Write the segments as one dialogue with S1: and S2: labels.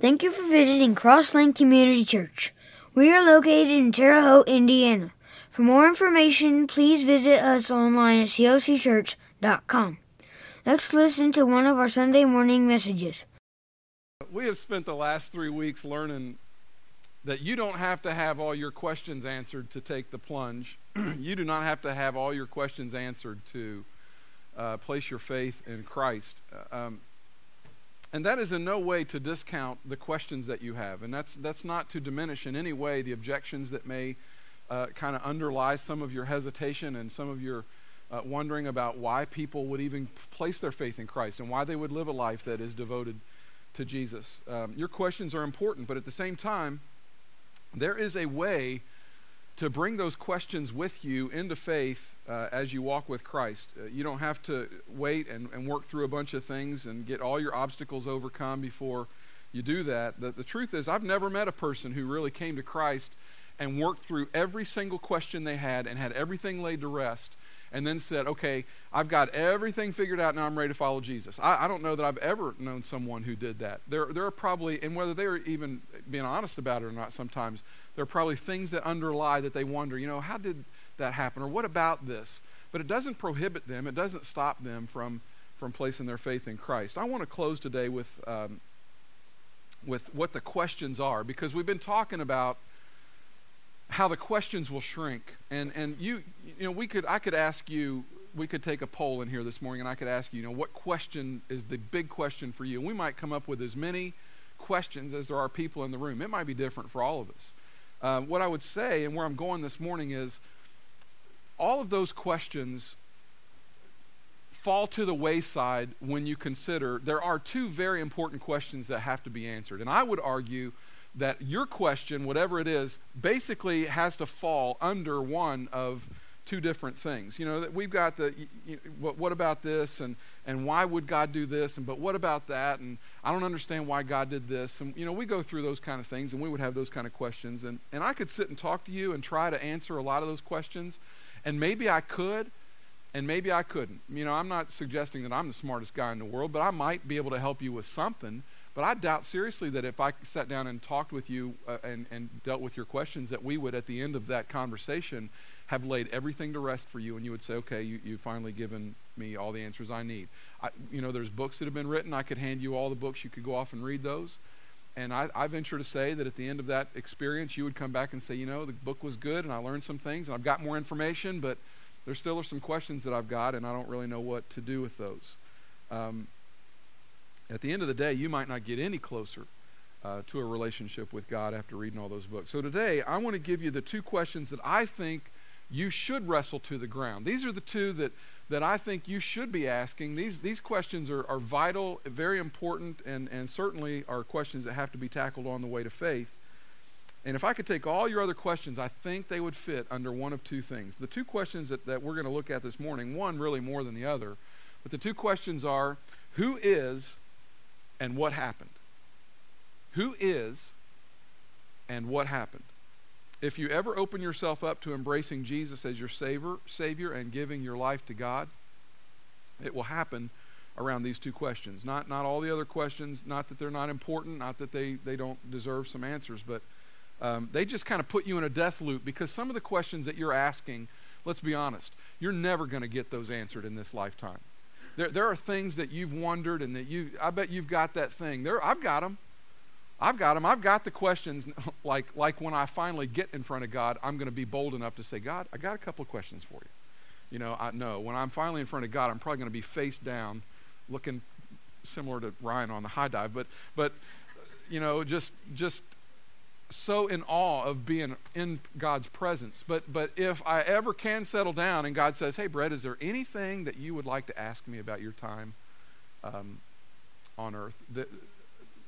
S1: Thank you for visiting Crosslink Community Church. We are located in Terre Haute, Indiana. For more information, please visit us online at cocchurch.com. Let's listen to one of our Sunday morning messages.
S2: We have spent the last three weeks learning that you don't have to have all your questions answered to take the plunge. you do not have to have all your questions answered to uh, place your faith in Christ. Uh, um, and that is in no way to discount the questions that you have. And that's, that's not to diminish in any way the objections that may uh, kind of underlie some of your hesitation and some of your uh, wondering about why people would even place their faith in Christ and why they would live a life that is devoted to Jesus. Um, your questions are important, but at the same time, there is a way to bring those questions with you into faith uh, as you walk with Christ. Uh, you don't have to wait and, and work through a bunch of things and get all your obstacles overcome before you do that. The, the truth is, I've never met a person who really came to Christ and worked through every single question they had and had everything laid to rest and then said, okay, I've got everything figured out now I'm ready to follow Jesus. I, I, don't know that I've ever known someone who did that. There, there are probably, and whether they're even being honest about it or not sometimes, there are probably things that underlie that they wonder, you know, how did that happen? Or what about this? But it doesn't prohibit them, it doesn't stop them from, from placing their faith in Christ. I want to close today with, um, with what the questions are because we've been talking about how the questions will shrink. And, and you, you know, we could, I could ask you, we could take a poll in here this morning and I could ask you, you know, what question is the big question for you? And we might come up with as many questions as there are people in the room. It might be different for all of us. Uh, what I would say and where I'm going this morning is all of those questions fall to the wayside when you consider there are two very important questions that have to be answered. And I would argue that your question, whatever it is, basically has to fall under one of two different things. You know, that we've got the, you, what, what, about this, and, and why would God do this, and but what about that, and I don't understand why God did this. And, you know, we go through those kind of things, and we would have those kind of questions. And, and I could sit and talk to you and try to answer a lot of those questions. And maybe I could, and maybe I couldn't. You know, I'm not suggesting that I'm the smartest guy in the world, but I might be able to help you with something. But I doubt seriously that if I sat down and talked with you uh, and, and dealt with your questions, that we would, at the end of that conversation, have laid everything to rest for you, and you would say, okay, you, you've finally given me all the answers I need. I, you know, there's books that have been written. I could hand you all the books. You could go off and read those. And I, I, venture to say that at the end of that experience, you would come back and say, you know, the book was good and I learned some things and I've got more information, but there still are some questions that I've got and I don't really know what to do with those. Um, at the end of the day, you might not get any closer uh, to a relationship with God after reading all those books. So today, I want to give you the two questions that I think you should wrestle to the ground. These are the two that that I think you should be asking. These, these questions are, are vital, very important, and, and certainly are questions that have to be tackled on the way to faith. And if I could take all your other questions, I think they would fit under one of two things. The two questions that, that we're going to look at this morning, one really more than the other, but the two questions are who is and what happened? Who is and what happened? If you ever open yourself up to embracing Jesus as your savior, savior and giving your life to God, it will happen around these two questions. Not, not all the other questions, not that they're not important, not that they, they don't deserve some answers, but um, they just kind of put you in a death loop because some of the questions that you're asking, let's be honest, you're never going to get those answered in this lifetime. There, there are things that you've wondered and that you, I bet you've got that thing. There, I've got them. I've got them. I've got the questions. Like, like when I finally get in front of God, I'm going to be bold enough to say, God, I got a couple of questions for you. You know, I know when I'm finally in front of God, I'm probably going to be face down, looking similar to Ryan on the high dive, but, but, you know, just, just so in awe of being in God's presence. But, but if I ever can settle down and God says, hey, Brett, is there anything that you would like to ask me about your time um, on earth? That,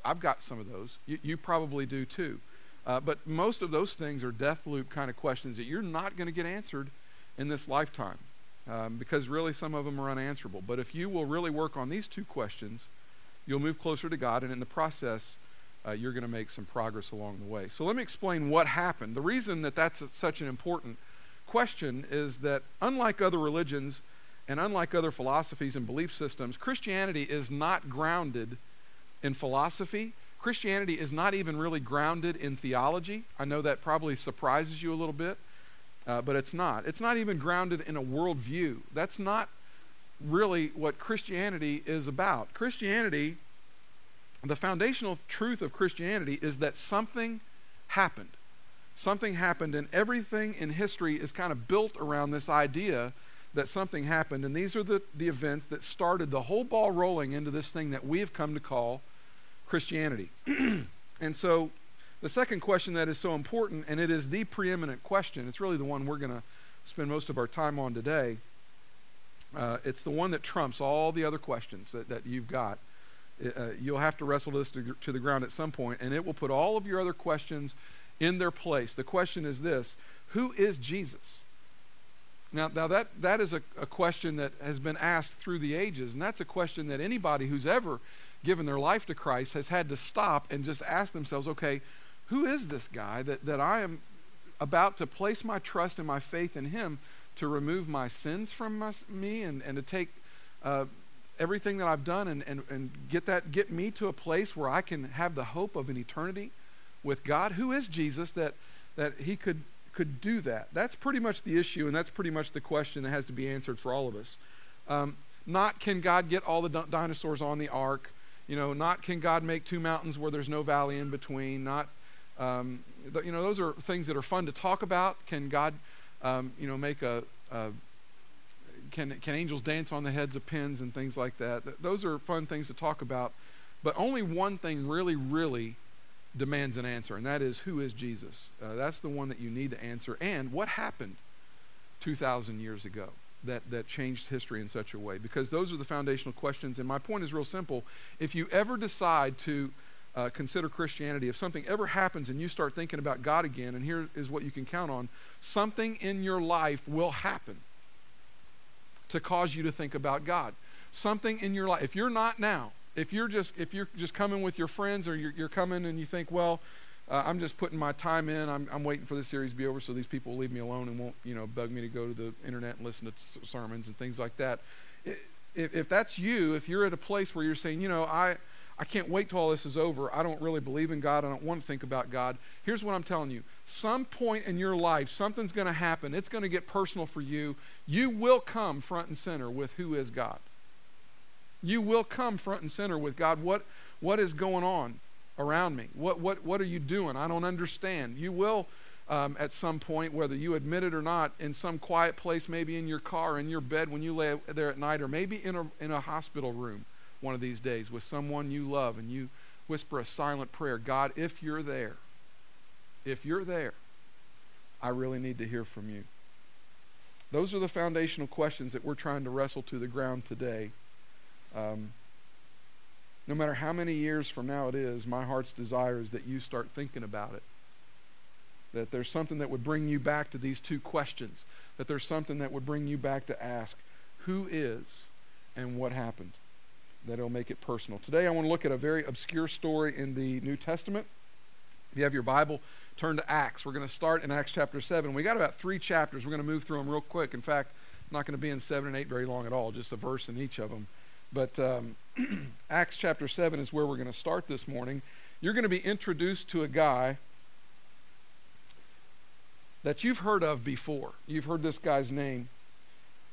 S2: I've got some of those. You, you probably do too. Uh, but most of those things are death loop kind of questions that you're not going to get answered in this lifetime um, because really some of them are unanswerable. But if you will really work on these two questions, you'll move closer to God, and in the process, uh, you're going to make some progress along the way. So let me explain what happened. The reason that that's a, such an important question is that unlike other religions and unlike other philosophies and belief systems, Christianity is not grounded in philosophy. Christianity is not even really grounded in theology. I know that probably surprises you a little bit, uh, but it's not. It's not even grounded in a worldview. That's not really what Christianity is about. Christianity, the foundational truth of Christianity is that something happened. Something happened, and everything in history is kind of built around this idea that something happened. And these are the, the events that started the whole ball rolling into this thing that we have come to call Christianity. and so, the second question that is so important, and it is the preeminent question, it's really the one we're going to spend most of our time on today. Uh, it's the one that trumps all the other questions that, that you've got. Uh, you'll have to wrestle this to, to the ground at some point, and it will put all of your other questions in their place. The question is this Who is Jesus? Now, now that, that is a, a question that has been asked through the ages, and that's a question that anybody who's ever given their life to Christ has had to stop and just ask themselves, okay, who is this guy that, that I am about to place my trust and my faith in him to remove my sins from my, me and, and to take uh, everything that I've done and, and, and get that get me to a place where I can have the hope of an eternity with God? Who is Jesus that that he could could do that? That's pretty much the issue, and that's pretty much the question that has to be answered for all of us. Um, not can God get all the di- dinosaurs on the ark? You know, not can God make two mountains where there's no valley in between? Not, um, th- you know, those are things that are fun to talk about. Can God, um, you know, make a, a can, can angels dance on the heads of pins and things like that? Th- those are fun things to talk about. But only one thing really, really demands an answer, and that is who is Jesus? Uh, that's the one that you need to answer. And what happened 2,000 years ago that, that changed history in such a way? Because those are the foundational questions. And my point is real simple. If you ever decide to uh, consider Christianity, if something ever happens and you start thinking about God again, and here is what you can count on something in your life will happen to cause you to think about God. Something in your life. If you're not now, if you're just if you're just coming with your friends or you're, you're coming and you think, well, uh, I'm just putting my time in. I'm, I'm waiting for the series to be over so these people will leave me alone and won't you know bug me to go to the internet and listen to sermons and things like that. If, if that's you, if you're at a place where you're saying, you know, I I can't wait till all this is over. I don't really believe in God. I don't want to think about God. Here's what I'm telling you. Some point in your life, something's going to happen. It's going to get personal for you. You will come front and center with who is God. You will come front and center with God. What, what is going on around me? What, what, what are you doing? I don't understand. You will, um, at some point, whether you admit it or not, in some quiet place, maybe in your car, in your bed when you lay there at night, or maybe in a, in a hospital room one of these days with someone you love and you whisper a silent prayer God, if you're there, if you're there, I really need to hear from you. Those are the foundational questions that we're trying to wrestle to the ground today. Um, no matter how many years from now it is, my heart's desire is that you start thinking about it. That there's something that would bring you back to these two questions. That there's something that would bring you back to ask who is and what happened. That it'll make it personal. Today I want to look at a very obscure story in the New Testament. If you have your Bible, turn to Acts. We're going to start in Acts chapter 7. We got about three chapters. We're going to move through them real quick. In fact, I'm not going to be in 7 and 8 very long at all, just a verse in each of them. But um, Acts chapter 7 is where we're going to start this morning. You're going to be introduced to a guy that you've heard of before. You've heard this guy's name.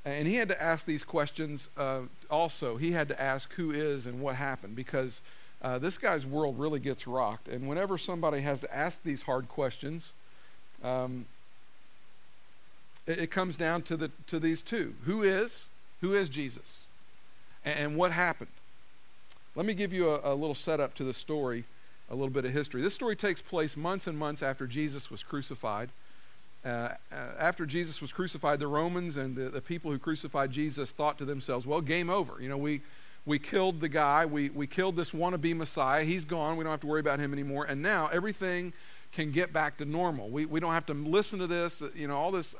S2: And he had to ask these questions uh, also. He had to ask who is and what happened because uh, this guy's world really gets rocked. And whenever somebody has to ask these hard questions, um, it, it comes down to, the, to these two who is? Who is Jesus? And what happened. Let me give you a, a, little setup to the story, a little bit of history. This story takes place months and months after Jesus was crucified. Uh, uh, after Jesus was crucified, the Romans and the, the people who crucified Jesus thought to themselves, well, game over. You know, we, we killed the guy, we, we killed this wannabe Messiah. He's gone. We don't have to worry about him anymore. And now everything can get back to normal. We, we don't have to listen to this, you know, all this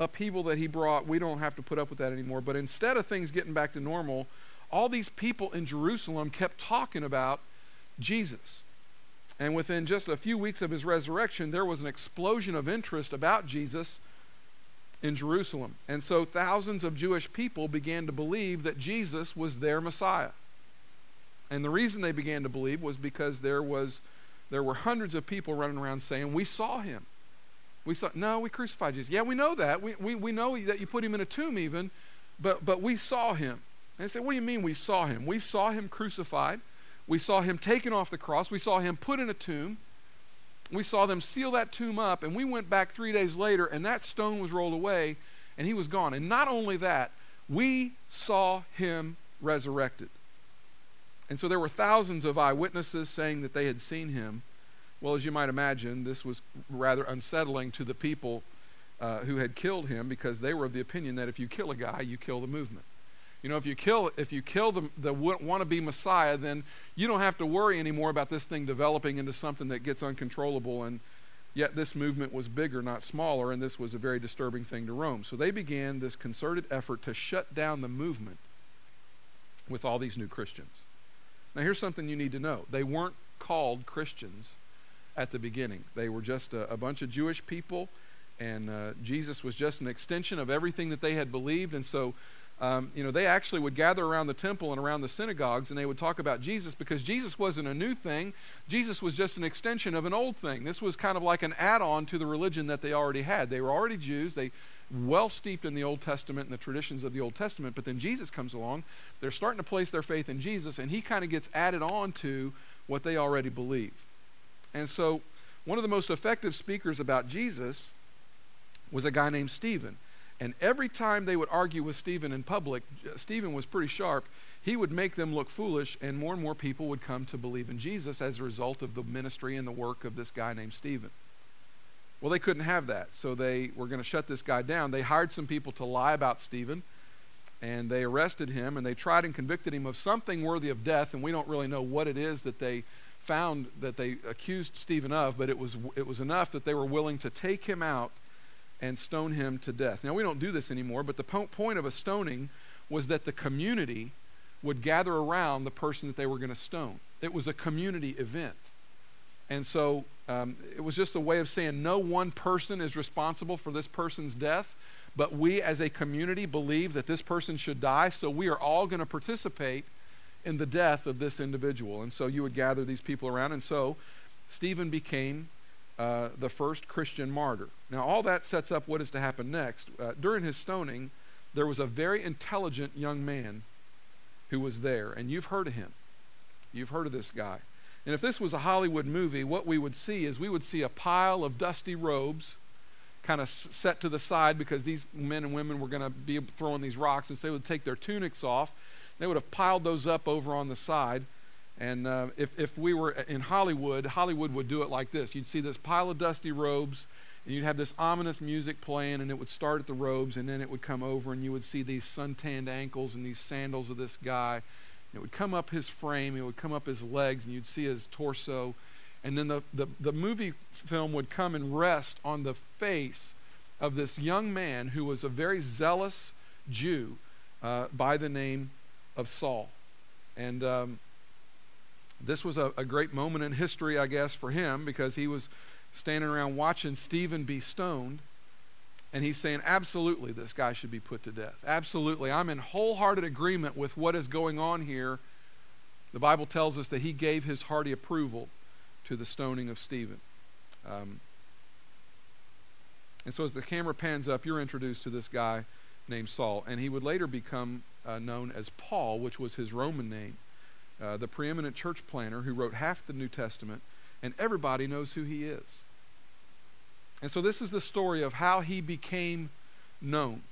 S2: upheaval that he brought, we don't have to put up with that anymore. But instead of things getting back to normal, all these people in Jerusalem kept talking about Jesus. And within just a few weeks of his resurrection, there was an explosion of interest about Jesus in Jerusalem. And so thousands of Jewish people began to believe that Jesus was their Messiah. And the reason they began to believe was because there was there were hundreds of people running around saying, We saw him. We saw no, we crucified Jesus. Yeah, we know that. We, we, we know that you put him in a tomb even, but but we saw him. And they said, What do you mean we saw him? We saw him crucified. We saw him taken off the cross. We saw him put in a tomb. We saw them seal that tomb up, and we went back three days later, and that stone was rolled away, and he was gone. And not only that, we saw him resurrected. And so there were thousands of eyewitnesses saying that they had seen him. Well, as you might imagine, this was rather unsettling to the people uh, who had killed him because they were of the opinion that if you kill a guy, you kill the movement. You know, if you kill if you kill the, the wannabe Messiah, then you don't have to worry anymore about this thing developing into something that gets uncontrollable. And yet, this movement was bigger, not smaller, and this was a very disturbing thing to Rome. So they began this concerted effort to shut down the movement with all these new Christians. Now, here's something you need to know: they weren't called Christians at the beginning. They were just a, a bunch of Jewish people, and uh, Jesus was just an extension of everything that they had believed, and so um, you know, they actually would gather around the temple and around the synagogues and they would talk about Jesus because Jesus wasn't a new thing. Jesus was just an extension of an old thing. This was kind of like an add on to the religion that they already had. They were already Jews. They well steeped in the Old Testament and the traditions of the Old Testament, but then Jesus comes along. They're starting to place their faith in Jesus, and he kind of gets added on to what they already believe. And so, one of the most effective speakers about Jesus was a guy named Stephen. And every time they would argue with Stephen in public, uh, Stephen was pretty sharp. He would make them look foolish, and more and more people would come to believe in Jesus as a result of the ministry and the work of this guy named Stephen. Well, they couldn't have that, so they were going to shut this guy down. They hired some people to lie about Stephen, and they arrested him, and they tried and convicted him of something worthy of death, and we don't really know what it is that they found that they accused Stephen of, but it was, it was enough that they were willing to take him out and stone him to death. Now, we don't do this anymore, but the po- point of a stoning was that the community would gather around the person that they were going to stone. It was a community event. And so um, it was just a way of saying no one person is responsible for this person's death, but we as a community believe that this person should die, so we are all going to participate in the death of this individual. And so you would gather these people around. And so Stephen became uh, the first Christian martyr. Now, all that sets up what is to happen next. Uh, during his stoning, there was a very intelligent young man who was there, and you've heard of him. You've heard of this guy. And if this was a Hollywood movie, what we would see is we would see a pile of dusty robes kind of set to the side because these men and women were going to be throwing these rocks, and so they would take their tunics off. They would have piled those up over on the side and uh, if, if we were in Hollywood, Hollywood would do it like this. You'd see this pile of dusty robes, and you'd have this ominous music playing, and it would start at the robes, and then it would come over, and you would see these suntanned ankles and these sandals of this guy. It would come up his frame, it would come up his legs, and you'd see his torso. And then the, the, the movie film would come and rest on the face of this young man who was a very zealous Jew uh, by the name of Saul. And um, this was a, a great moment in history, I guess, for him because he was standing around watching Stephen be stoned. And he's saying, absolutely, this guy should be put to death. Absolutely. I'm in wholehearted agreement with what is going on here. The Bible tells us that he gave his hearty approval to the stoning of Stephen. Um, and so as the camera pans up, you're introduced to this guy named Saul. And he would later become uh, known as Paul, which was his Roman name. Uh, the preeminent church planner who wrote half the New Testament, and everybody knows who he is. And so this is the story of how he became known.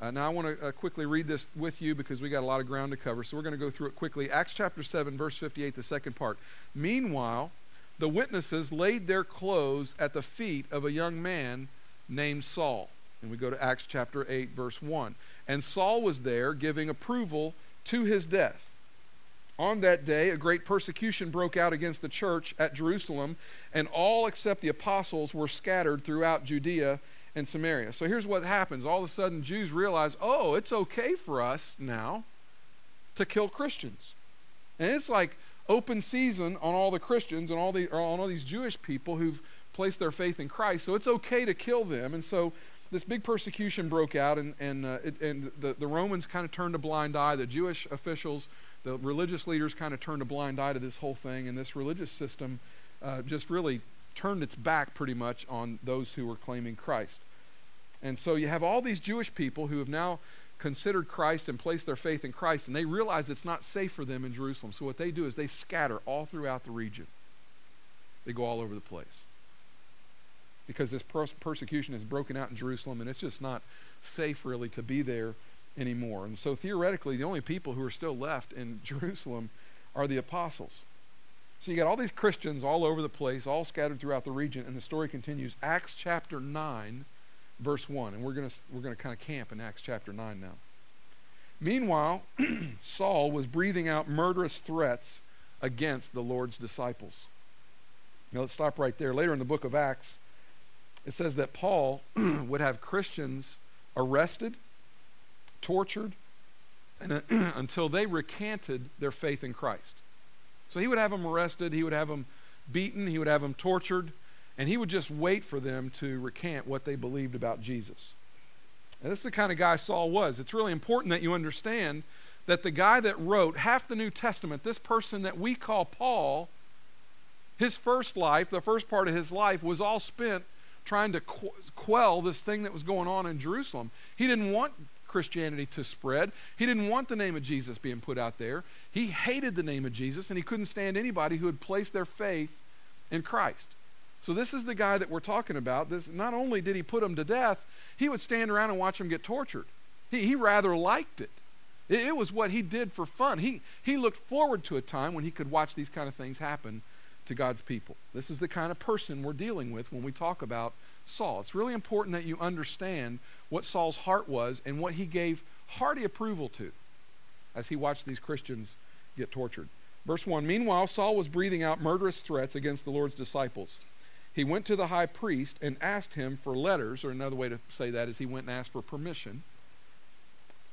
S2: Uh, now I want to uh, quickly read this with you because we got a lot of ground to cover. So we're going to go through it quickly. Acts chapter 7, verse 58, the second part. Meanwhile, the witnesses laid their clothes at the feet of a young man named Saul. And we go to Acts chapter 8, verse 1. And Saul was there giving approval to his death. On that day, a great persecution broke out against the church at Jerusalem, and all except the apostles were scattered throughout Judea and Samaria. So here's what happens all of a sudden, Jews realize, oh, it's okay for us now to kill Christians. And it's like open season on all the Christians and all, the, on all these Jewish people who've placed their faith in Christ. So it's okay to kill them. And so this big persecution broke out, and, and, uh, it, and the, the Romans kind of turned a blind eye. The Jewish officials The religious leaders kind of turned a blind eye to this whole thing, and this religious system uh, just really turned its back pretty much on those who were claiming Christ. And so you have all these Jewish people who have now considered Christ and placed their faith in Christ, and they realize it's not safe for them in Jerusalem. So what they do is they scatter all throughout the region. They go all over the place. Because this persecution has broken out in Jerusalem, and it's just not safe really to be there anymore. And so theoretically, the only people who are still left in Jerusalem are the apostles. So you got all these Christians all over the place, all scattered throughout the region, and the story continues. Acts chapter 9, verse 1. And we're going we're going to kind of camp in Acts chapter 9 now. Meanwhile, Saul was breathing out murderous threats against the Lord's disciples. Now let's stop right there. Later in the book of Acts, it says that Paul would have Christians arrested, tortured, and, uh, until they recanted their faith in Christ. So he would have them arrested, he would have them beaten, he would have them tortured, and he would just wait for them to recant what they believed about Jesus. And this is the kind of guy Saul was. It's really important that you understand that the guy that wrote half the New Testament, this person that we call Paul, his first life, the first part of his life, was all spent trying to quell this thing that was going on in Jerusalem. He didn't want Christianity to spread. He didn't want the name of Jesus being put out there. He hated the name of Jesus, and he couldn't stand anybody who had placed their faith in Christ. So this is the guy that we're talking about. This not only did he put him to death, he would stand around and watch him get tortured. He, he rather liked it. it. It was what he did for fun. He, he looked forward to a time when he could watch these kind of things happen to God's people. This is the kind of person we're dealing with when we talk about Saul. It's really important that you understand what Saul's heart was and what he gave hearty approval to as he watched these Christians get tortured. Verse 1 Meanwhile, Saul was breathing out murderous threats against the Lord's disciples. He went to the high priest and asked him for letters, or another way to say that is he went and asked for permission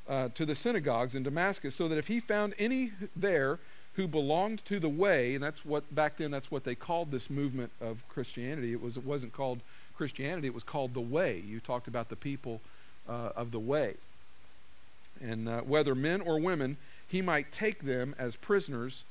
S2: uh, to the synagogues in Damascus, so that if he found any there who belonged to the way, and that's what back then that's what they called this movement of Christianity. It was it wasn't called Christianity, it was called the Way. You talked about the people uh, of the Way. And uh, whether men or women, he might take them as prisoners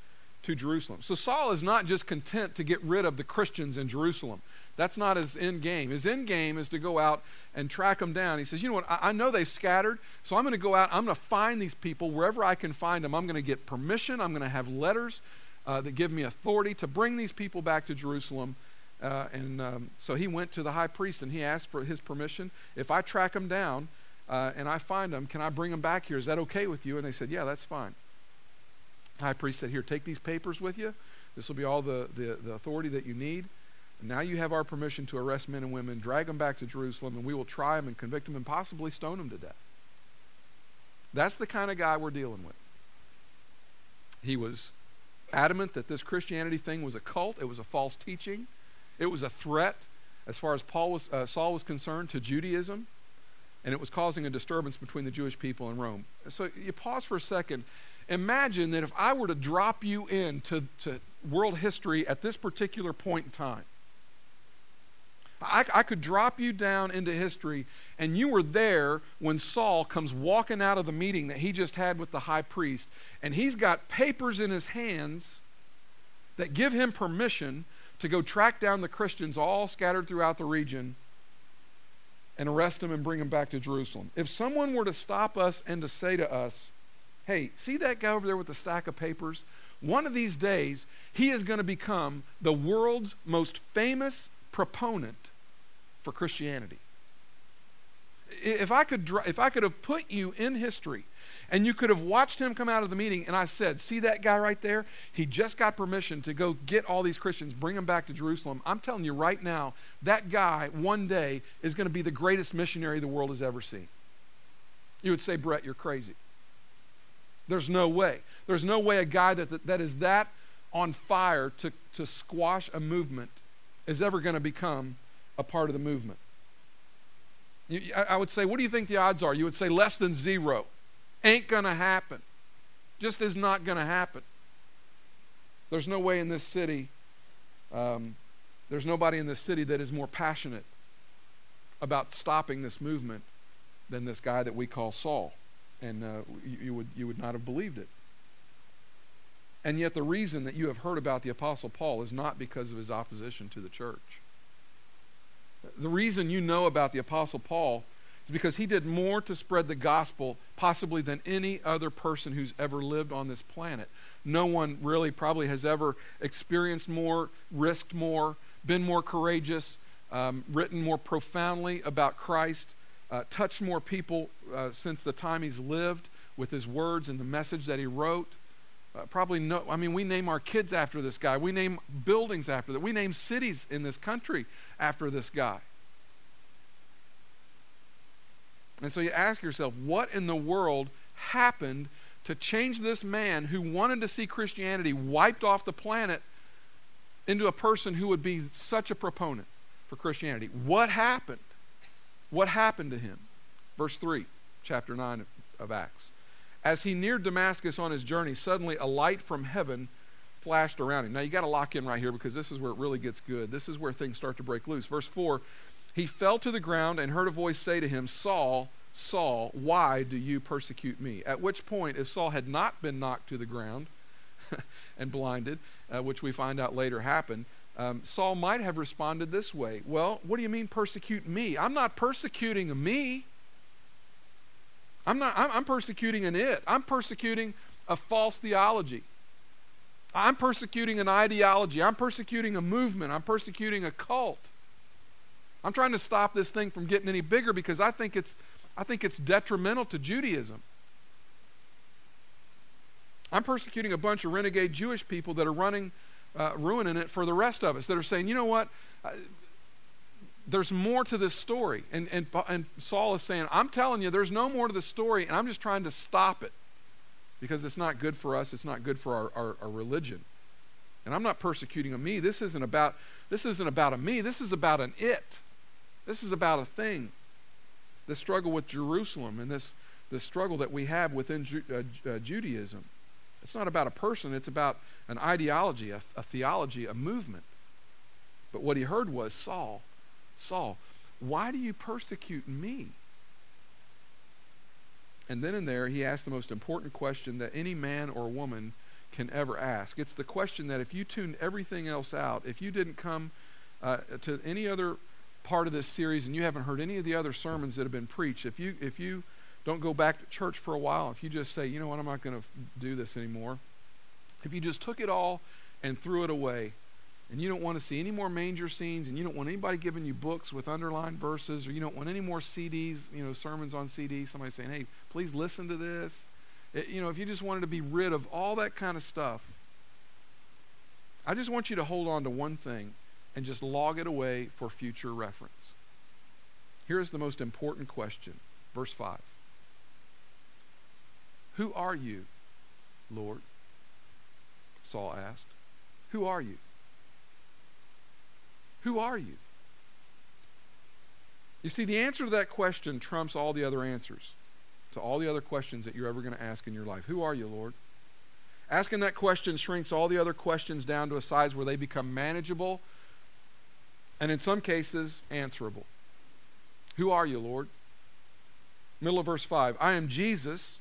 S2: to Jerusalem. So Saul is not just content to get rid of the Christians in Jerusalem. That's not his end game. His end game is to go out and track them down. He says, You know what? I, I know they scattered, so I'm going to go out. I'm going to find these people wherever I can find them. I'm going to get permission. I'm going to have letters uh, that give me authority to bring these people back to Jerusalem uh, and um, so he went to the high priest and he asked for his permission. If I track them down uh, and I find them, can I bring them back here? Is that okay with you? And they said, Yeah, that's fine. The high priest said, Here, take these papers with you. This will be all the, the, the authority that you need. Now you have our permission to arrest men and women, drag them back to Jerusalem, and we will try them and convict them and possibly stone them to death. That's the kind of guy we're dealing with. He was adamant that this Christianity thing was a cult, it was a false teaching. It was a threat, as far as Paul was, uh, Saul was concerned, to Judaism, and it was causing a disturbance between the Jewish people and Rome. So you pause for a second. Imagine that if I were to drop you into to world history at this particular point in time, I, I, could drop you down into history, and you were there when Saul comes walking out of the meeting that he just had with the high priest, and he's got papers in his hands that give him permission to go track down the Christians all scattered throughout the region and arrest them and bring them back to Jerusalem. If someone were to stop us and to say to us, hey, see that guy over there with the stack of papers? One of these days, he is going to become the world's most famous proponent for Christianity. If I could, if I could have put you in history and you could have watched him come out of the meeting, and I said, See that guy right there? He just got permission to go get all these Christians, bring them back to Jerusalem. I'm telling you right now, that guy one day is going to be the greatest missionary the world has ever seen. You would say, Brett, you're crazy. There's no way. There's no way a guy that, that, that is that on fire to, to squash a movement is ever going to become a part of the movement. You, I, would say, what do you think the odds are? You would say less than zero. Ain't going to happen. Just is not going to happen. There's no way in this city, um, there's nobody in this city that is more passionate about stopping this movement than this guy that we call Saul. And uh, you, you, would, you would not have believed it. And yet, the reason that you have heard about the Apostle Paul is not because of his opposition to the church. The reason you know about the Apostle Paul is because he did more to spread the gospel, possibly than any other person who's ever lived on this planet. No one really probably has ever experienced more, risked more, been more courageous, um, written more profoundly about Christ, uh, touched more people uh, since the time he's lived with his words and the message that he wrote. Uh, probably no, I mean, we name our kids after this guy. We name buildings after that. We name cities in this country after this guy. And so you ask yourself, what in the world happened to change this man who wanted to see Christianity wiped off the planet into a person who would be such a proponent for Christianity? What happened? What happened to him? Verse 3, chapter 9 of Acts. As he neared Damascus on his journey, suddenly a light from heaven flashed around him. Now you got to lock in right here because this is where it really gets good. This is where things start to break loose. Verse 4 He fell to the ground and heard a voice say to him, Saul, Saul, why do you persecute me? At which point, if Saul had not been knocked to the ground and blinded, uh, which we find out later happened, um, Saul might have responded this way Well, what do you mean persecute me? I'm not persecuting me. I'm not, I'm, I'm persecuting an it. I'm persecuting a false theology. I'm persecuting an ideology. I'm persecuting a movement. I'm persecuting a cult. I'm trying to stop this thing from getting any bigger because I think it's, I think it's detrimental to Judaism. I'm persecuting a bunch of renegade Jewish people that are running, uh, ruining it for the rest of us, that are saying, you know what? There's more to this story. And, and, and Saul is saying, I'm telling you, there's no more to the story, and I'm just trying to stop it because it's not good for us, it's not good for our, our, our religion. And I'm not persecuting a me. This isn't about this isn't about a me. This is about an it. This is about a thing. The struggle with Jerusalem and this the struggle that we have within Ju- uh, uh, Judaism. It's not about a person. It's about an ideology, a, a theology, a movement. But what he heard was Saul, Saul, why do you persecute me? And then in there, he asked the most important question that any man or woman can ever ask. It's the question that if you tuned everything else out, if you didn't come uh, to any other part of this series and you haven't heard any of the other sermons that have been preached, if you if you don't go back to church for a while, if you just say, you know what, I'm not going to do this anymore, if you just took it all and threw it away, and you don't want to see any more manger scenes, and you don't want anybody giving you books with underlined verses, or you don't want any more CDs, you know, sermons on CD, somebody saying, hey, please listen to this. It, you know, if you just wanted to be rid of all that kind of stuff, I just want you to hold on to one thing and just log it away for future reference. Here's the most important question, verse 5. Who are you, Lord? Saul asked. Who are you? Who are you? You see, the answer to that question trumps all the other answers to all the other questions that you're ever going to ask in your life. Who are you, Lord? Asking that question shrinks all the other questions down to a size where they become manageable and, in some cases, answerable. Who are you, Lord? Middle of verse 5 I am Jesus,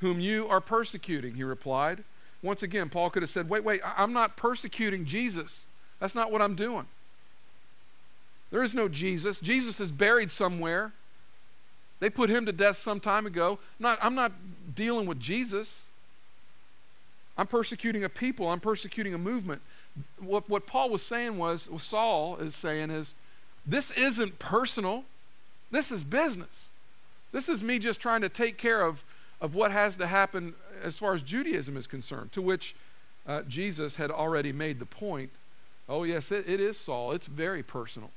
S2: whom you are persecuting, he replied. Once again, Paul could have said, Wait, wait, I'm not persecuting Jesus. That's not what I'm doing. There is no Jesus. Jesus is buried somewhere. They put him to death some time ago. I'm not, I'm not dealing with Jesus. I'm persecuting a people. I'm persecuting a movement. What, what Paul was saying was, what Saul is saying is, this isn't personal. This is business. This is me just trying to take care of, of what has to happen as far as Judaism is concerned, to which uh, Jesus had already made the point Oh, yes, it, it is Saul. It's very personal.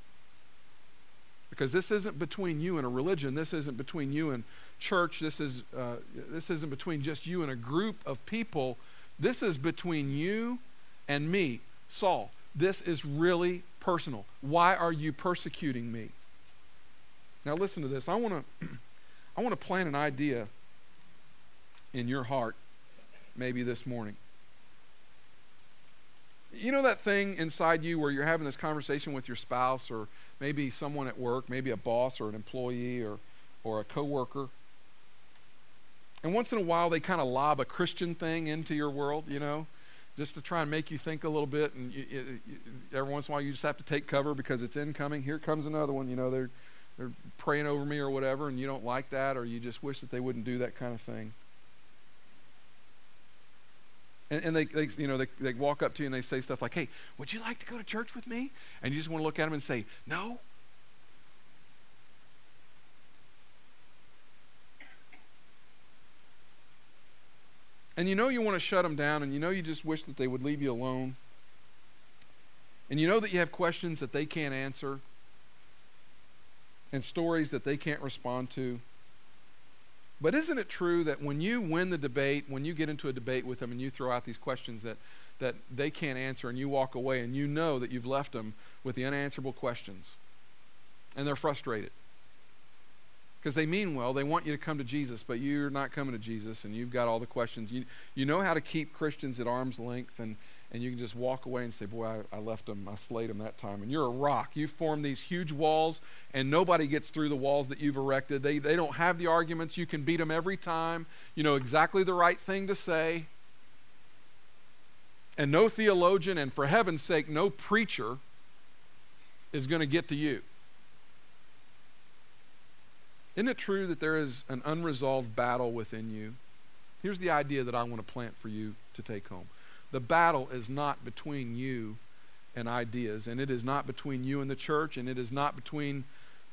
S2: Because this isn't between you and a religion. This isn't between you and church. This, is, uh, this isn't between just you and a group of people. This is between you and me, Saul. This is really personal. Why are you persecuting me? Now listen to this. I want to I want to plant an idea in your heart maybe this morning. You know that thing inside you where you're having this conversation with your spouse or maybe someone at work, maybe a boss or an employee or, or a coworker, And once in a while, they kind of lob a Christian thing into your world, you know, just to try and make you think a little bit. And you, you, you, every once in a while, you just have to take cover because it's incoming. Here comes another one. You know, they're they're praying over me or whatever, and you don't like that, or you just wish that they wouldn't do that kind of thing. And, and they, they, you know, they, they walk up to you and they say stuff like, "Hey, would you like to go to church with me?" And you just want to look at them and say, "No." And you know you want to shut them down, and you know you just wish that they would leave you alone. And you know that you have questions that they can't answer, and stories that they can't respond to. But isn't it true that when you win the debate, when you get into a debate with them and you throw out these questions that, that they can't answer, and you walk away and you know that you've left them with the unanswerable questions, and they're frustrated? because they mean well. They want you to come to Jesus, but you're not coming to Jesus, and you've got all the questions. You, you know how to keep Christians at arm's length, and, and you can just walk away and say, Boy, I, I left them, I slayed them that time. And you're a rock. You form these huge walls, and nobody gets through the walls that you've erected. They, they don't have the arguments. You can beat them every time. You know exactly the right thing to say. And no theologian, and for heaven's sake, no preacher is going to get to you. Isn't it true that there is an unresolved battle within you? Here's the idea that I want to plant for you to take home. The battle is not between you and ideas, and it is not between you and the church, and it is not between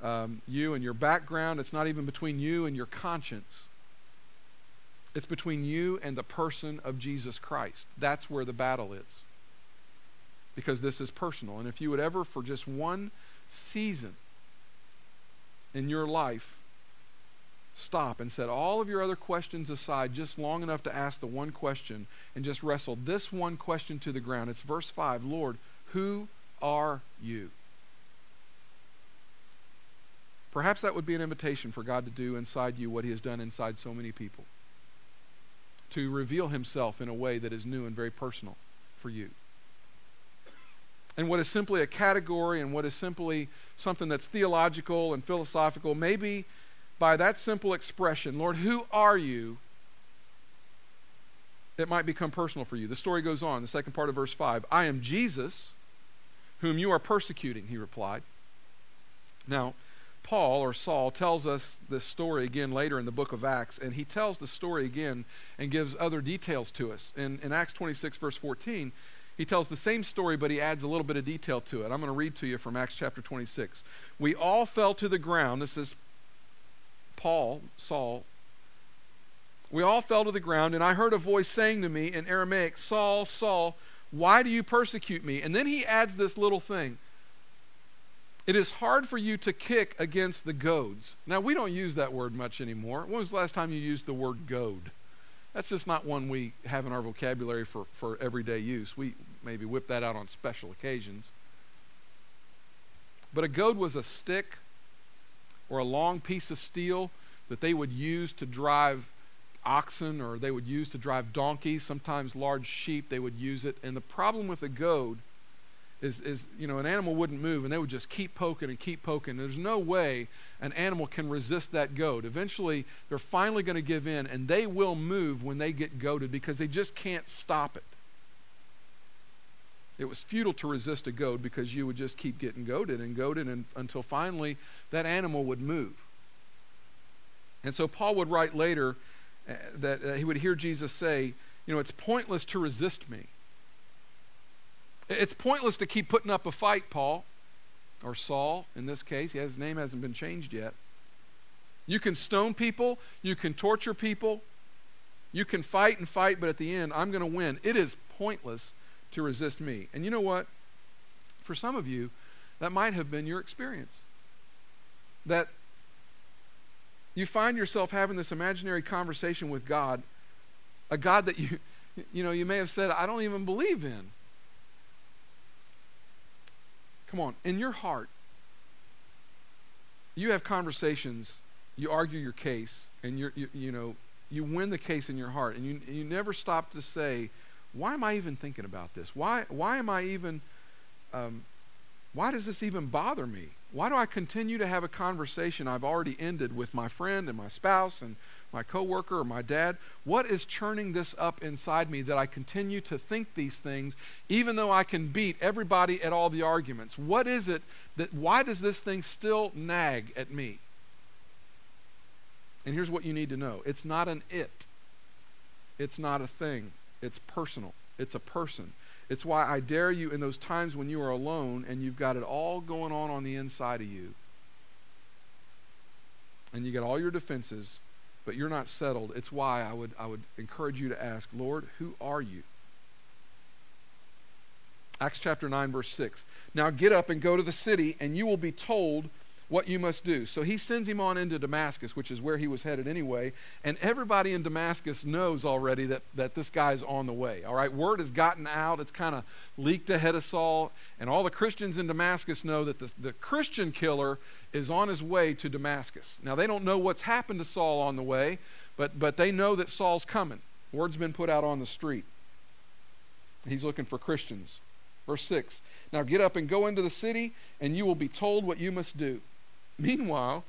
S2: um, you and your background. It's not even between you and your conscience. It's between you and the person of Jesus Christ. That's where the battle is. Because this is personal. And if you would ever, for just one season in your life, stop and set all of your other questions aside just long enough to ask the one question and just wrestle this one question to the ground. It's verse 5 Lord, who are you? Perhaps that would be an invitation for God to do inside you what He has done inside so many people. To reveal Himself in a way that is new and very personal for you. And what is simply a category and what is simply something that's theological and philosophical, maybe by that simple expression, Lord, who are you? It might become personal for you. The story goes on, the second part of verse 5. I am Jesus, whom you are persecuting, he replied. Now, Paul or Saul tells us this story again later in the book of Acts, and he tells the story again and gives other details to us. In, in Acts 26, verse 14, he tells the same story, but he adds a little bit of detail to it. I'm going to read to you from Acts chapter 26. We all fell to the ground. This is Paul, Saul, we all fell to the ground, and I heard a voice saying to me in Aramaic, Saul, Saul, why do you persecute me? And then he adds this little thing. It is hard for you to kick against the goads. Now, we don't use that word much anymore. When was the last time you used the word goad? That's just not one we have in our vocabulary for, for everyday use. We maybe whip that out on special occasions. But a goad was a stick or a long piece of steel that they would use to drive oxen or they would use to drive donkeys, sometimes large sheep, they would use it. And the problem with a goad is, is, you know, an animal wouldn't move and they would just keep poking and keep poking. There's no way an animal can resist that goad. Eventually, they're finally going to give in and they will move when they get goaded because they just can't stop it. It was futile to resist a goad because you would just keep getting goaded and goaded and, until finally that animal would move. And so Paul would write later uh, that uh, he would hear Jesus say, You know, it's pointless to resist me. It's pointless to keep putting up a fight, Paul, or Saul in this case. His name hasn't been changed yet. You can stone people, you can torture people, you can fight and fight, but at the end, I'm going to win. It is pointless to resist me. And you know what? For some of you, that might have been your experience. That you find yourself having this imaginary conversation with God, a God that you, you know, you may have said, I don't even believe in. Come on, in your heart, you have conversations, you argue your case, and you, you know, you win the case in your heart, and you, you never stop to say, why am I even thinking about this? Why, why am I even um, Why does this even bother me? Why do I continue to have a conversation I've already ended with my friend and my spouse and my coworker or my dad? What is churning this up inside me that I continue to think these things even though I can beat everybody at all the arguments? What is it that why does this thing still nag at me? And here's what you need to know. It's not an it. It's not a thing. It's personal. It's a person. It's why I dare you in those times when you are alone and you've got it all going on on the inside of you. And you got all your defenses, but you're not settled. It's why I would, I would encourage you to ask, Lord, who are you? Acts chapter 9, verse 6. Now get up and go to the city, and you will be told what you must do. So he sends him on into Damascus, which is where he was headed anyway. And everybody in Damascus knows already that, that this guy's on the way. All right, word has gotten out. It's kind of leaked ahead of Saul. And all the Christians in Damascus know that the, the Christian killer is on his way to Damascus. Now, they don't know what's happened to Saul on the way, but, but they know that Saul's coming. Word's been put out on the street. He's looking for Christians. Verse 6 Now get up and go into the city, and you will be told what you must do. Meanwhile,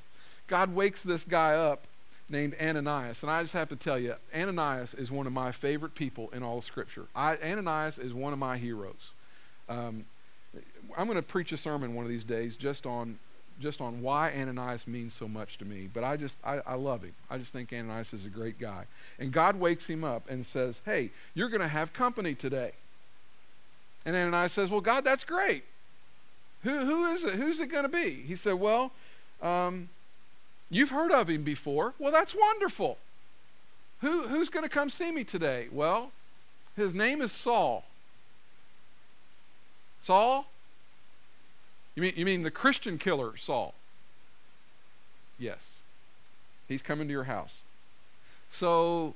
S2: God wakes this guy up named Ananias. And I just have to tell you, Ananias is one of my favorite people in all of Scripture. I, Ananias is one of my heroes. Um, I'm going to preach a sermon one of these days just on just on why Ananias means so much to me. But I just I, I love him. I just think Ananias is a great guy. And God wakes him up and says, "Hey, you're going to have company today." And Ananias says, "Well, God, that's great. Who who is it? Who's it going to be?" He said, "Well." Um, you've heard of him before. Well, that's wonderful. Who, who's going to come see me today? Well, his name is Saul. Saul? You mean, you mean the Christian killer, Saul? Yes. He's coming to your house. So,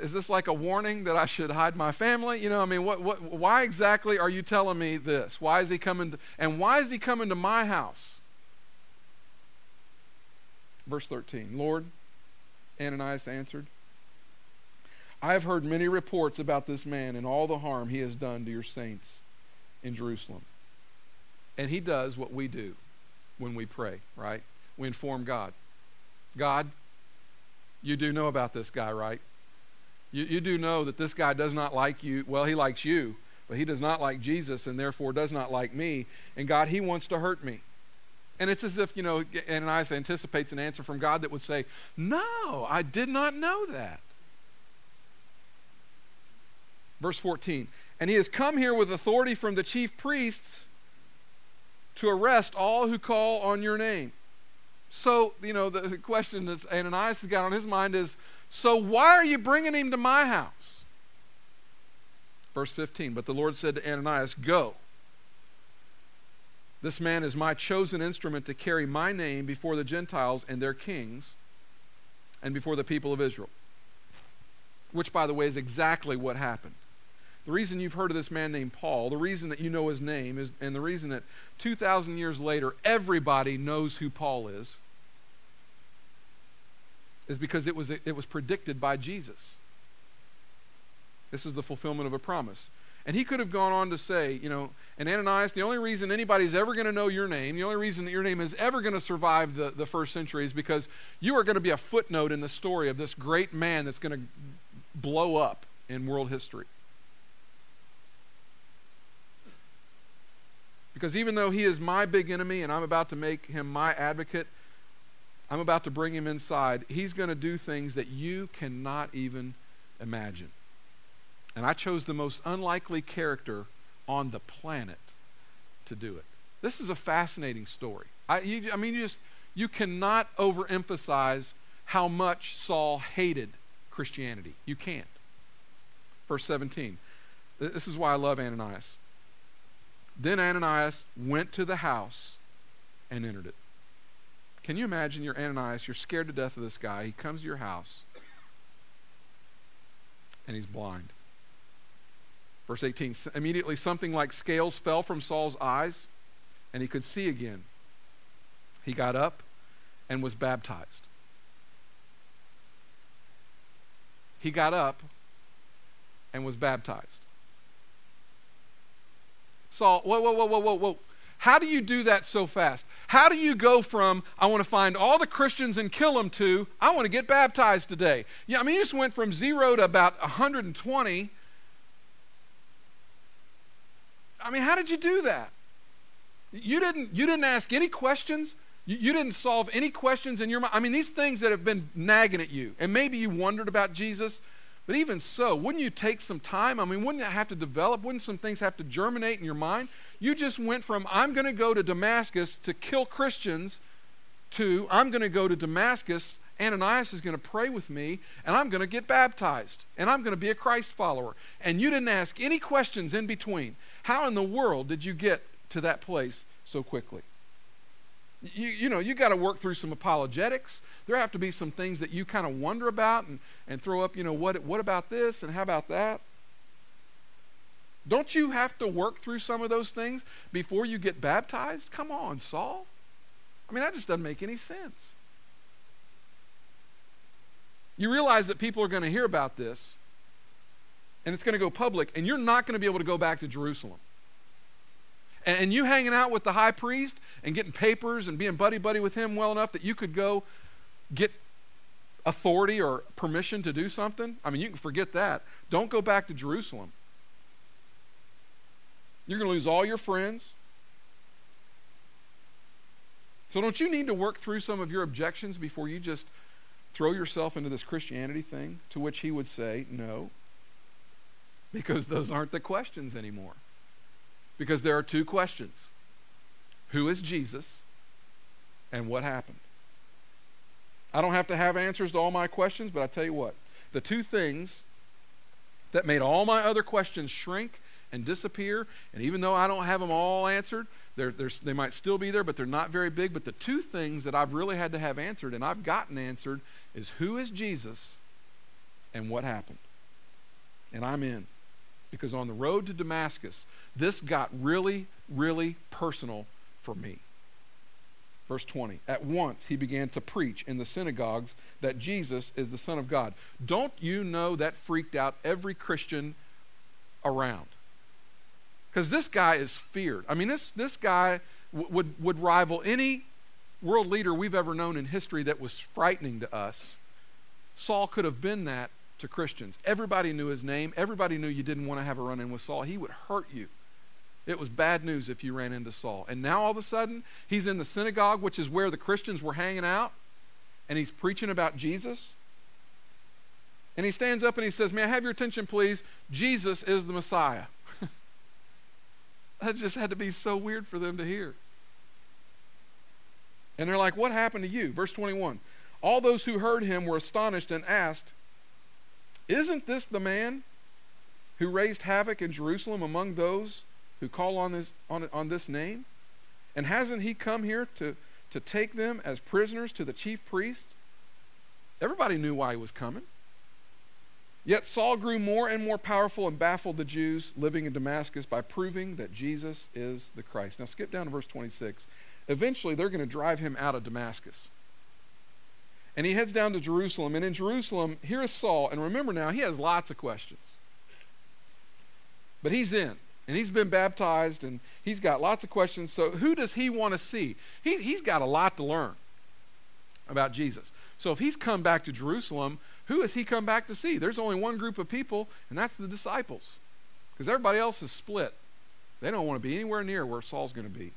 S2: is this like a warning that I should hide my family? You know, I mean, what, what, why exactly are you telling me this? Why is he coming to, and why is he coming to my house? Verse 13 Lord, Ananias answered, I have heard many reports about this man and all the harm he has done to your saints in Jerusalem. And he does what we do when we pray, right? We inform God. God, you do know about this guy, right? You, you do know that this guy does not like you. Well, he likes you, but he does not like Jesus and therefore does not like me. And God, he wants to hurt me. And it's as if, you know, Ananias anticipates an answer from God that would say, No, I did not know that. Verse 14, and he has come here with authority from the chief priests to arrest all who call on your name. So, you know, the, question that Ananias has got on his mind is so why are you bringing him to my house? Verse 15, but the Lord said to Ananias, Go. This man is my chosen instrument to carry my name before the Gentiles and their kings and before the people of Israel. Which, by the way, is exactly what happened. The reason you've heard of this man named Paul, the reason that you know his name, is, and the reason that 2,000 years later everybody knows who Paul is, is because it was, it was predicted by Jesus. This is the fulfillment of a promise. And he could have gone on to say, you know, and Ananias, the only reason anybody's ever going to know your name, the only reason that your name is ever going to survive the, the first century is because you are going to be a footnote in the story of this great man that's going to blow up in world history. Because even though he is my big enemy and I'm about to make him my advocate, I'm about to bring him inside, he's going to do things that you cannot even imagine. And I chose the most unlikely character on the planet to do it. This is a fascinating story. I, you, I mean, you just you cannot overemphasize how much Saul hated Christianity. You can't. Verse 17. This is why I love Ananias. Then Ananias went to the house and entered it. Can you imagine you're Ananias, you're scared to death of this guy. He comes to your house and he's blind. Verse 18 Immediately something like scales fell from Saul's eyes, and he could see again. He got up and was baptized. He got up and was baptized. Saul, whoa, whoa, whoa, whoa, whoa, whoa. How do you do that so fast? How do you go from, I want to find all the Christians and kill them, to, I want to get baptized today? Yeah, I mean, you just went from zero to about 120. I mean, how did you do that? You didn't, you didn't ask any questions. You, you didn't solve any questions in your mind. I mean, these things that have been nagging at you, and maybe you wondered about Jesus, but even so, wouldn't you take some time? I mean, wouldn't that have to develop? Wouldn't some things have to germinate in your mind? You just went from, I'm going to go to Damascus to kill Christians, to, I'm going to go to Damascus. Ananias is going to pray with me, and I'm going to get baptized, and I'm going to be a Christ follower. And you didn't ask any questions in between. How in the world did you get to that place so quickly? You, you know, you got to work through some apologetics. There have to be some things that you kind of wonder about and, and throw up, you know, what, what about this and how about that? Don't you have to work through some of those things before you get baptized? Come on, Saul. I mean, that just doesn't make any sense. You realize that people are going to hear about this, and it's going to go public, and you're not going to be able to go back to Jerusalem. And you hanging out with the high priest and getting papers and being buddy buddy with him well enough that you could go get authority or permission to do something, I mean, you can forget that. Don't go back to Jerusalem. You're going to lose all your friends. So, don't you need to work through some of your objections before you just throw yourself into this Christianity thing? To which he would say, No, because those aren't the questions anymore. Because there are two questions Who is Jesus, and what happened? I don't have to have answers to all my questions, but I tell you what, the two things that made all my other questions shrink and disappear, and even though I don't have them all answered, they're, they're, they might still be there, but they're not very big. But the two things that I've really had to have answered, and I've gotten answered, is who is Jesus and what happened? And I'm in. Because on the road to Damascus, this got really, really personal for me. Verse 20. At once he began to preach in the synagogues that Jesus is the Son of God. Don't you know that freaked out every Christian around? Because this guy is feared. I mean, this, this guy w- would, would rival any world leader we've ever known in history that was frightening to us. Saul could have been that to Christians. Everybody knew his name. Everybody knew you didn't want to have a run in with Saul. He would hurt you. It was bad news if you ran into Saul. And now all of a sudden, he's in the synagogue, which is where the Christians were hanging out, and he's preaching about Jesus. And he stands up and he says, May I have your attention, please? Jesus is the Messiah. That just had to be so weird for them to hear. And they're like, What happened to you? Verse 21. All those who heard him were astonished and asked, Isn't this the man who raised havoc in Jerusalem among those who call on this, on, on this name? And hasn't he come here to, to take them as prisoners to the chief priest? Everybody knew why he was coming. Yet Saul grew more and more powerful and baffled the Jews living in Damascus by proving that Jesus is the Christ. Now skip down to verse 26. Eventually, they're going to drive him out of Damascus. And he heads down to Jerusalem. And in Jerusalem, here is Saul. And remember now, he has lots of questions. But he's in and he's been baptized and he's got lots of questions. So, who does he want to see? He, he's got a lot to learn about Jesus. So, if he's come back to Jerusalem, who has he come back to see? There's only one group of people, and that's the disciples. Because everybody else is split. They don't want to be anywhere near where Saul's going to be.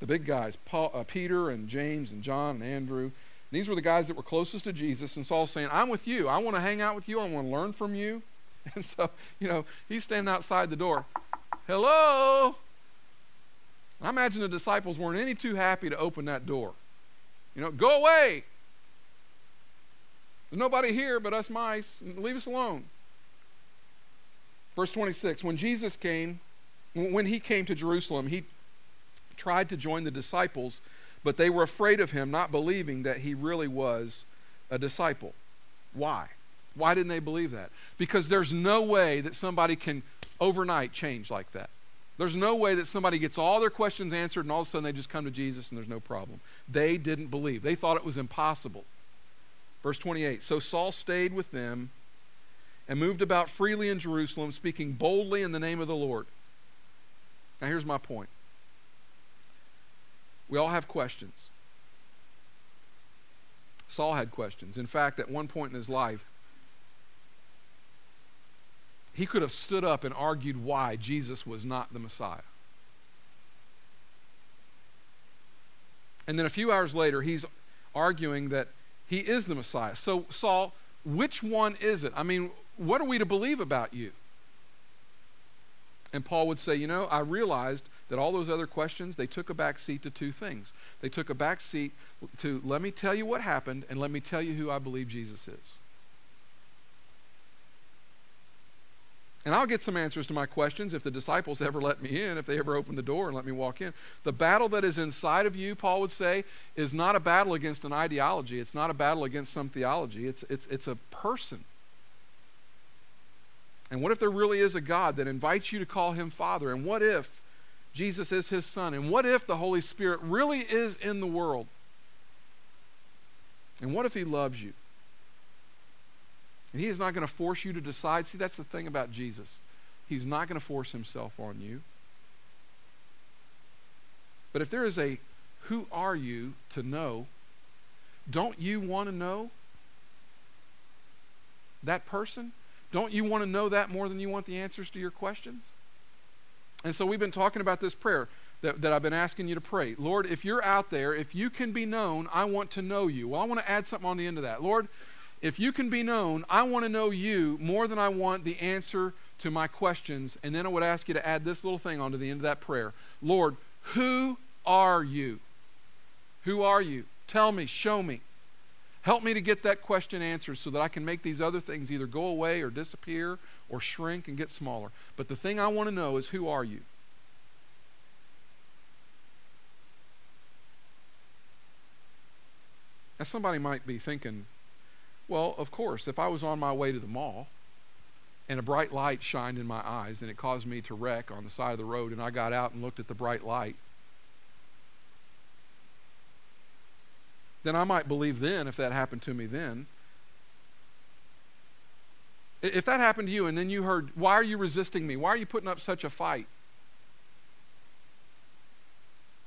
S2: The big guys, Paul, uh, Peter and James and John and Andrew, these were the guys that were closest to Jesus. And Saul's saying, I'm with you. I want to hang out with you. I want to learn from you. And so, you know, he's standing outside the door. Hello? I imagine the disciples weren't any too happy to open that door. You know, go away. There's nobody here but us mice. Leave us alone. Verse 26 When Jesus came, when he came to Jerusalem, he tried to join the disciples, but they were afraid of him, not believing that he really was a disciple. Why? Why didn't they believe that? Because there's no way that somebody can overnight change like that. There's no way that somebody gets all their questions answered and all of a sudden they just come to Jesus and there's no problem. They didn't believe. They thought it was impossible. Verse 28 So Saul stayed with them and moved about freely in Jerusalem, speaking boldly in the name of the Lord. Now, here's my point we all have questions. Saul had questions. In fact, at one point in his life, he could have stood up and argued why Jesus was not the Messiah. And then a few hours later, he's arguing that he is the Messiah. So, Saul, which one is it? I mean, what are we to believe about you? And Paul would say, You know, I realized that all those other questions, they took a back seat to two things. They took a back seat to let me tell you what happened and let me tell you who I believe Jesus is. And I'll get some answers to my questions if the disciples ever let me in, if they ever open the door and let me walk in. The battle that is inside of you, Paul would say, is not a battle against an ideology. It's not a battle against some theology. It's, it's, it's a person. And what if there really is a God that invites you to call him Father? And what if Jesus is his Son? And what if the Holy Spirit really is in the world? And what if he loves you? And he is not going to force you to decide. See, that's the thing about Jesus. He's not going to force himself on you. But if there is a who are you to know, don't you want to know that person? Don't you want to know that more than you want the answers to your questions? And so we've been talking about this prayer that, that I've been asking you to pray. Lord, if you're out there, if you can be known, I want to know you. Well, I want to add something on the end of that. Lord, if you can be known, I want to know you more than I want the answer to my questions. And then I would ask you to add this little thing onto the end of that prayer Lord, who are you? Who are you? Tell me, show me. Help me to get that question answered so that I can make these other things either go away or disappear or shrink and get smaller. But the thing I want to know is who are you? Now, somebody might be thinking, well, of course, if I was on my way to the mall and a bright light shined in my eyes and it caused me to wreck on the side of the road and I got out and looked at the bright light, then I might believe then if that happened to me then. If that happened to you and then you heard, why are you resisting me? Why are you putting up such a fight?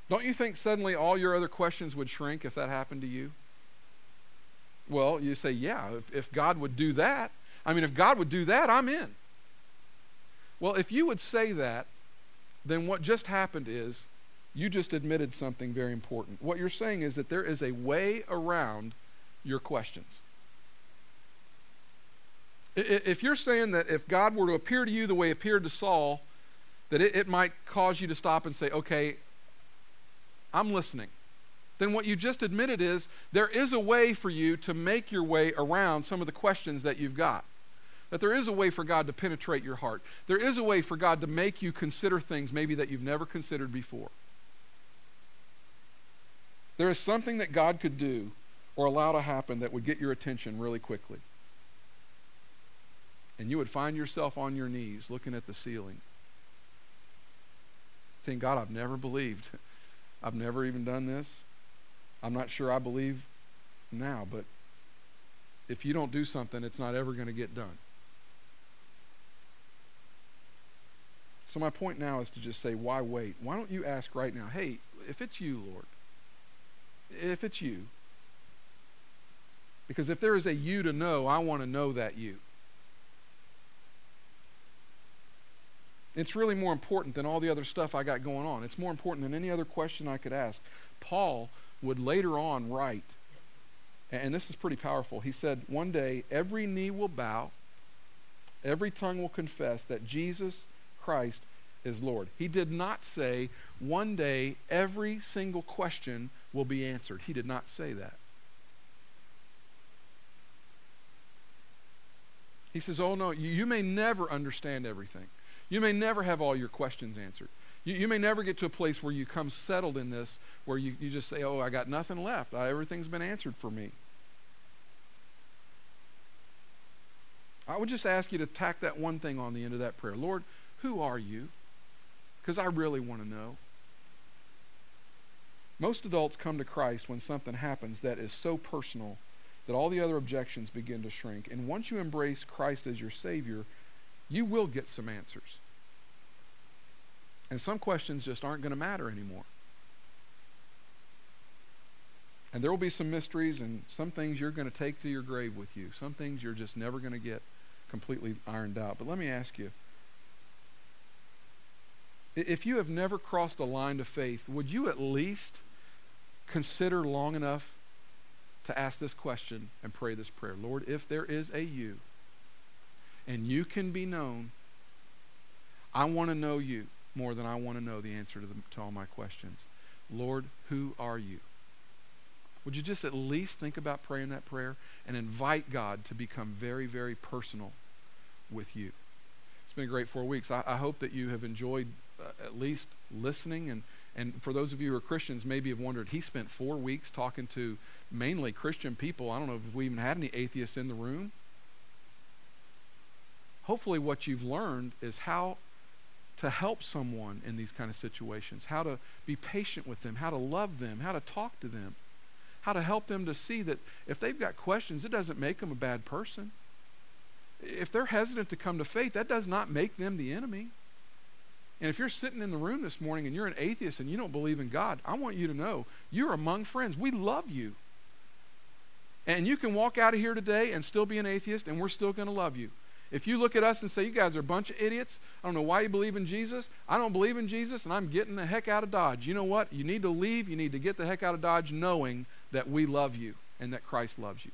S2: Don't you think suddenly all your other questions would shrink if that happened to you? Well, you say, yeah, if, if God would do that, I mean, if God would do that, I'm in. Well, if you would say that, then what just happened is you just admitted something very important. What you're saying is that there is a way around your questions. If you're saying that if God were to appear to you the way appeared to Saul, that it, it might cause you to stop and say, okay, I'm listening then what you just admitted is there is a way for you to make your way around some of the questions that you've got. That there is a way for God to penetrate your heart. There is a way for God to make you consider things maybe that you've never considered before. There is something that God could do or allow to happen that would get your attention really quickly. And you would find yourself on your knees looking at the ceiling, saying, God, I've never believed. I've never even done this. I'm not sure I believe now, but if you don't do something, it's not ever going to get done. So, my point now is to just say, why wait? Why don't you ask right now, hey, if it's you, Lord, if it's you, because if there is a you to know, I want to know that you. It's really more important than all the other stuff I got going on. It's more important than any other question I could ask. Paul would later on write, and this is pretty powerful. He said, One day every knee will bow, every tongue will confess that Jesus Christ is Lord. He did not say, One day every single question will be answered. He did not say that. He says, Oh, no, you, you may never understand everything. You may never have all your questions answered. You, you may never get to a place where you come settled in this, where you, you just say, oh, I got nothing left. I, everything's been answered for me. I would just ask you to tack that one thing on the end of that prayer. Lord, who are you? Because I really want to know. Most adults come to Christ when something happens that is so personal that all the other objections begin to shrink. And once you embrace Christ as your Savior, you will get some answers. And some questions just aren't going to matter anymore. And there will be some mysteries and some things you're going to take to your grave with you. Some things you're just never going to get completely ironed out. But let me ask you if you have never crossed a line to faith, would you at least consider long enough to ask this question and pray this prayer Lord, if there is a you and you can be known, I want to know you more than I want to know the answer to, the, to all my questions. Lord, who are you? Would you just at least think about praying that prayer and invite God to become very, very personal with you? It's been a great four weeks. I, I hope that you have enjoyed uh, at least listening. And, and for those of you who are Christians, maybe have wondered, he spent four weeks talking to mainly Christian people. I don't know if we even had any atheists in the room. Hopefully, what you've learned is how to help someone in these kind of situations, how to be patient with them, how to love them, how to talk to them how to help them to see that if they've got questions, it doesn't make them a bad person. If they're hesitant to come to faith, that does not make them the enemy. And if you're sitting in the room this morning and you're an atheist and you don't believe in God, I want you to know you're among friends. We love you. And you can walk out of here today and still be an atheist, and we're still going to love you. If you look at us and say, You guys are a bunch of idiots, I don't know why you believe in Jesus, I don't believe in Jesus, and I'm getting the heck out of Dodge. You know what? You need to leave. You need to get the heck out of Dodge knowing that we love you and that Christ loves you.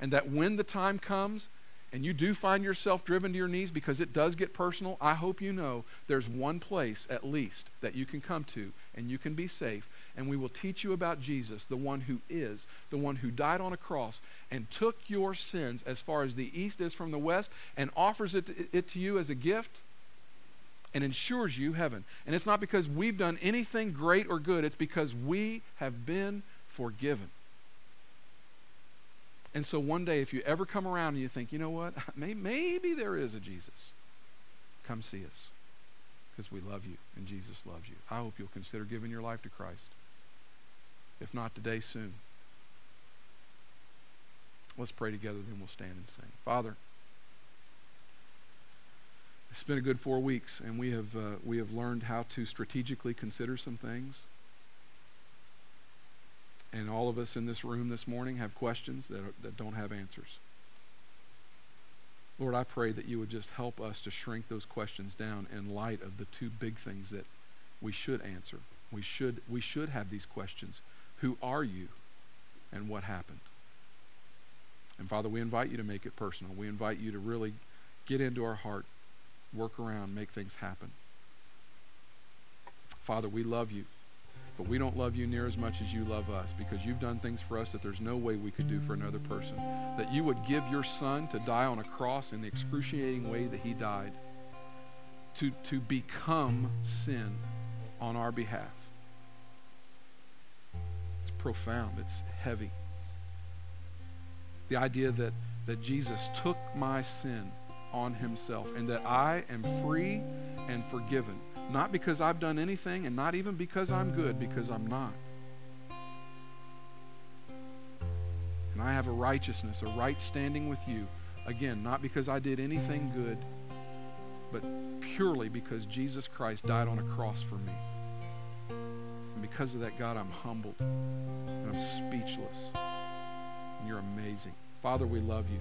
S2: And that when the time comes and you do find yourself driven to your knees because it does get personal, I hope you know there's one place at least that you can come to and you can be safe. And we will teach you about Jesus, the one who is, the one who died on a cross and took your sins as far as the east is from the west and offers it to, it to you as a gift and ensures you heaven. And it's not because we've done anything great or good, it's because we have been forgiven. And so one day, if you ever come around and you think, you know what, maybe there is a Jesus, come see us because we love you and Jesus loves you. I hope you'll consider giving your life to Christ. If not today, soon. Let's pray together, then we'll stand and sing. Father, it's been a good four weeks, and we have, uh, we have learned how to strategically consider some things. And all of us in this room this morning have questions that, are, that don't have answers. Lord, I pray that you would just help us to shrink those questions down in light of the two big things that we should answer. We should, we should have these questions. Who are you and what happened? And Father, we invite you to make it personal. We invite you to really get into our heart, work around, make things happen. Father, we love you. But we don't love you near as much as you love us because you've done things for us that there's no way we could do for another person. That you would give your son to die on a cross in the excruciating way that he died, to, to become sin on our behalf. It's profound, it's heavy. The idea that, that Jesus took my sin on himself and that I am free and forgiven not because I've done anything and not even because I'm good, because I'm not. And I have a righteousness, a right standing with you. Again, not because I did anything good, but purely because Jesus Christ died on a cross for me. And because of that, God, I'm humbled and I'm speechless. And you're amazing. Father, we love you.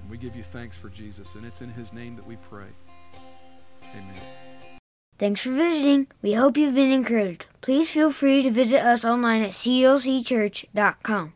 S2: And we give you thanks for Jesus. And it's in his name that we pray. Amen.
S1: Thanks for visiting. We hope you've been encouraged. Please feel free to visit us online at clcchurch.com.